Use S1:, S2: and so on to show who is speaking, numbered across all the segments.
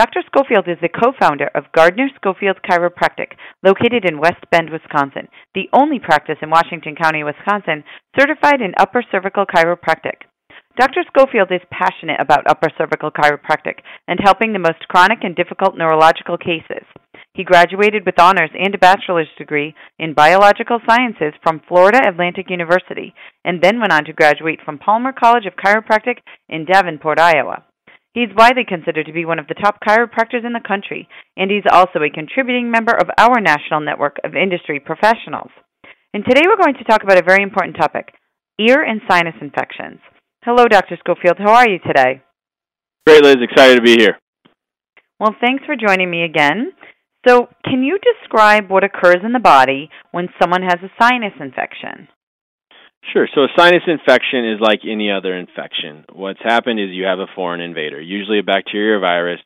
S1: Dr. Schofield is the co founder of Gardner Schofield Chiropractic, located in West Bend, Wisconsin, the only practice in Washington County, Wisconsin, certified in upper cervical chiropractic. Dr. Schofield is passionate about upper cervical chiropractic and helping the most chronic and difficult neurological cases. He graduated with honors and a bachelor's degree in biological sciences from Florida Atlantic University and then went on to graduate from Palmer College of Chiropractic in Davenport, Iowa. He is widely considered to be one of the top chiropractors in the country, and he's also a contributing member of our national network of industry professionals. And today we're going to talk about a very important topic ear and sinus infections. Hello, Dr. Schofield. How are you today?
S2: Great, Liz. Excited to be here.
S1: Well, thanks for joining me again. So, can you describe what occurs in the body when someone has a sinus infection?
S2: Sure. So, a sinus infection is like any other infection. What's happened is you have a foreign invader, usually a bacteria or virus,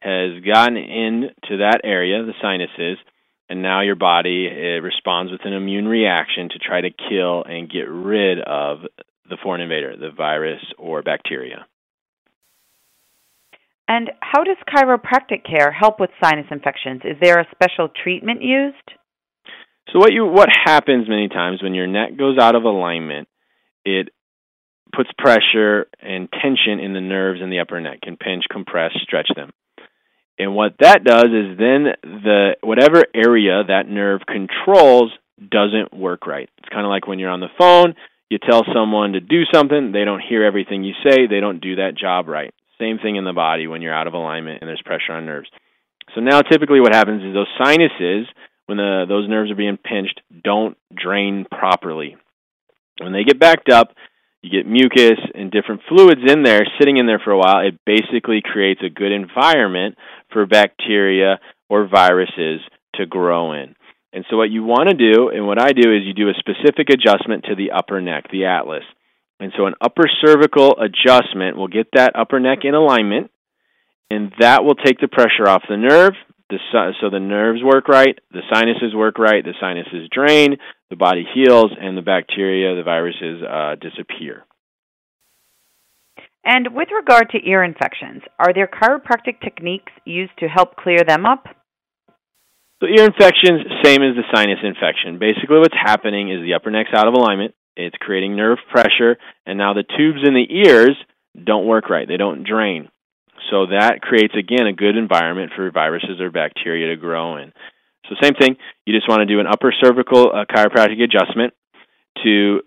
S2: has gotten into that area, the sinuses, and now your body responds with an immune reaction to try to kill and get rid of the foreign invader, the virus or bacteria.
S1: And how does chiropractic care help with sinus infections? Is there a special treatment used?
S2: So what you what happens many times when your neck goes out of alignment, it puts pressure and tension in the nerves in the upper neck, can pinch, compress, stretch them. And what that does is then the whatever area that nerve controls doesn't work right. It's kind of like when you're on the phone, you tell someone to do something, they don't hear everything you say, they don't do that job right. Same thing in the body when you're out of alignment and there's pressure on nerves. So now typically what happens is those sinuses, when the, those nerves are being pinched, don't drain properly. When they get backed up, you get mucus and different fluids in there sitting in there for a while. It basically creates a good environment for bacteria or viruses to grow in. And so, what you want to do, and what I do, is you do a specific adjustment to the upper neck, the atlas. And so an upper cervical adjustment will get that upper neck in alignment, and that will take the pressure off the nerve. The, so the nerves work right, the sinuses work right, the sinuses drain, the body heals, and the bacteria, the viruses uh, disappear.
S1: And with regard to ear infections, are there chiropractic techniques used to help clear them up?
S2: So ear infections, same as the sinus infection. Basically, what's happening is the upper neck's out of alignment. It's creating nerve pressure, and now the tubes in the ears don't work right. They don't drain. So that creates, again, a good environment for viruses or bacteria to grow in. So, same thing, you just want to do an upper cervical uh, chiropractic adjustment to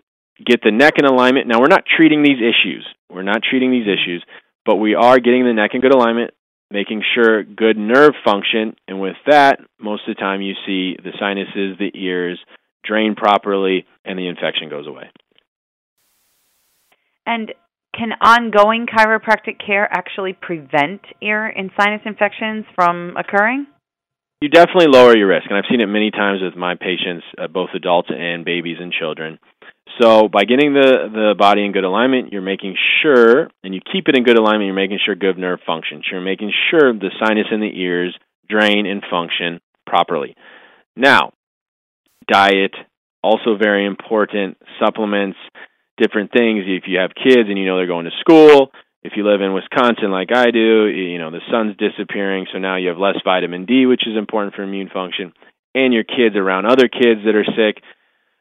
S2: get the neck in alignment. Now, we're not treating these issues. We're not treating these issues, but we are getting the neck in good alignment, making sure good nerve function, and with that, most of the time you see the sinuses, the ears, drain properly, and the infection goes away.
S1: And can ongoing chiropractic care actually prevent ear and sinus infections from occurring?
S2: You definitely lower your risk, and I've seen it many times with my patients, uh, both adults and babies and children. So by getting the the body in good alignment, you're making sure, and you keep it in good alignment. You're making sure good nerve functions. You're making sure the sinus in the ears drain and function properly. Now, diet, also very important, supplements, different things. If you have kids and you know they're going to school, if you live in Wisconsin like I do, you know, the sun's disappearing, so now you have less vitamin D, which is important for immune function, and your kids around other kids that are sick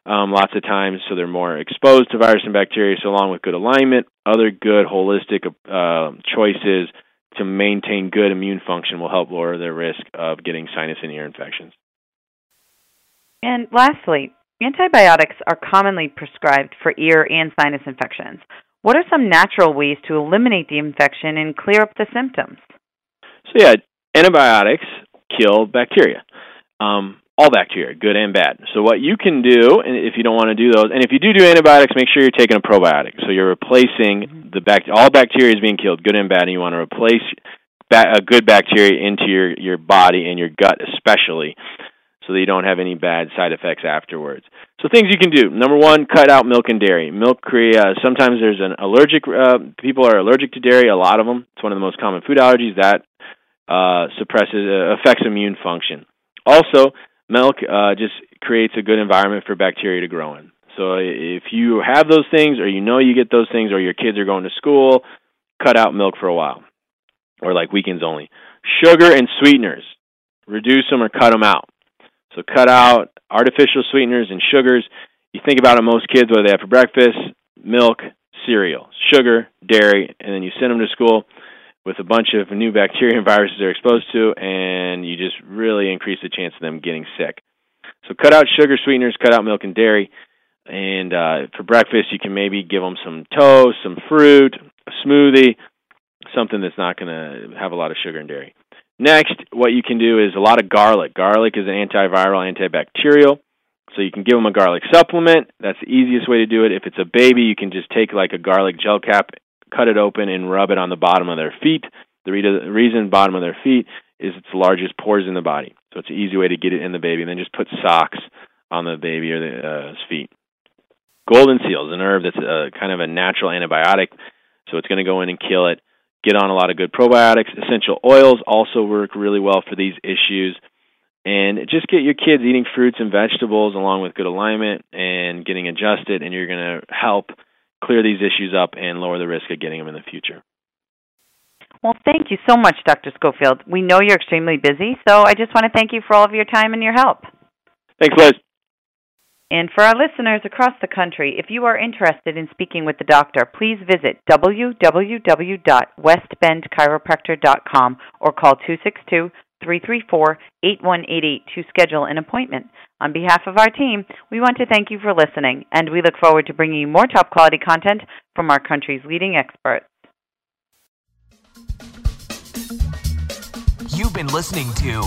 S2: um, lots of times, so they're more exposed to virus and bacteria. So, along with good alignment, other good holistic uh, choices to maintain good immune function will help lower their risk of getting sinus and ear infections.
S1: And lastly, antibiotics are commonly prescribed for ear and sinus infections. What are some natural ways to eliminate the infection and clear up the symptoms?
S2: So, yeah, antibiotics kill bacteria. Um, all bacteria, good and bad. So what you can do, and if you don't want to do those, and if you do do antibiotics, make sure you're taking a probiotic. So you're replacing mm-hmm. the bac- all bacteria is being killed, good and bad, and you want to replace ba- a good bacteria into your your body and your gut especially so that you don't have any bad side effects afterwards. So things you can do. Number one, cut out milk and dairy. Milk create uh, sometimes there's an allergic. Uh, people are allergic to dairy. A lot of them. It's one of the most common food allergies that uh, suppresses uh, affects immune function. Also, milk uh, just creates a good environment for bacteria to grow in. So if you have those things, or you know you get those things, or your kids are going to school, cut out milk for a while, or like weekends only. Sugar and sweeteners, reduce them or cut them out. So cut out artificial sweeteners and sugars. You think about it, most kids, what they have for breakfast, milk, cereal, sugar, dairy, and then you send them to school with a bunch of new bacteria and viruses they're exposed to, and you just really increase the chance of them getting sick. So cut out sugar sweeteners, cut out milk and dairy, and uh, for breakfast you can maybe give them some toast, some fruit, a smoothie, something that's not going to have a lot of sugar and dairy. Next, what you can do is a lot of garlic. Garlic is an antiviral, antibacterial. So you can give them a garlic supplement. That's the easiest way to do it. If it's a baby, you can just take like a garlic gel cap, cut it open, and rub it on the bottom of their feet. The reason bottom of their feet is its the largest pores in the body. So it's an easy way to get it in the baby. And then just put socks on the baby or the uh, feet. Golden seal is an herb that's a, kind of a natural antibiotic. So it's going to go in and kill it get on a lot of good probiotics. Essential oils also work really well for these issues. And just get your kids eating fruits and vegetables along with good alignment and getting adjusted, and you're going to help clear these issues up and lower the risk of getting them in the future.
S1: Well, thank you so much, Dr. Schofield. We know you're extremely busy, so I just want to thank you for all of your time and your help.
S2: Thanks, Liz.
S1: And for our listeners across the country, if you are interested in speaking with the doctor, please visit www.westbendchiropractor.com or call 262 334 8188 to schedule an appointment. On behalf of our team, we want to thank you for listening, and we look forward to bringing you more top quality content from our country's leading experts.
S3: You've been listening to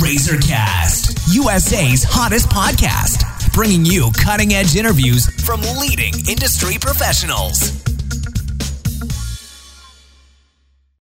S3: Razorcast, USA's hottest podcast bringing you cutting edge interviews from leading industry professionals.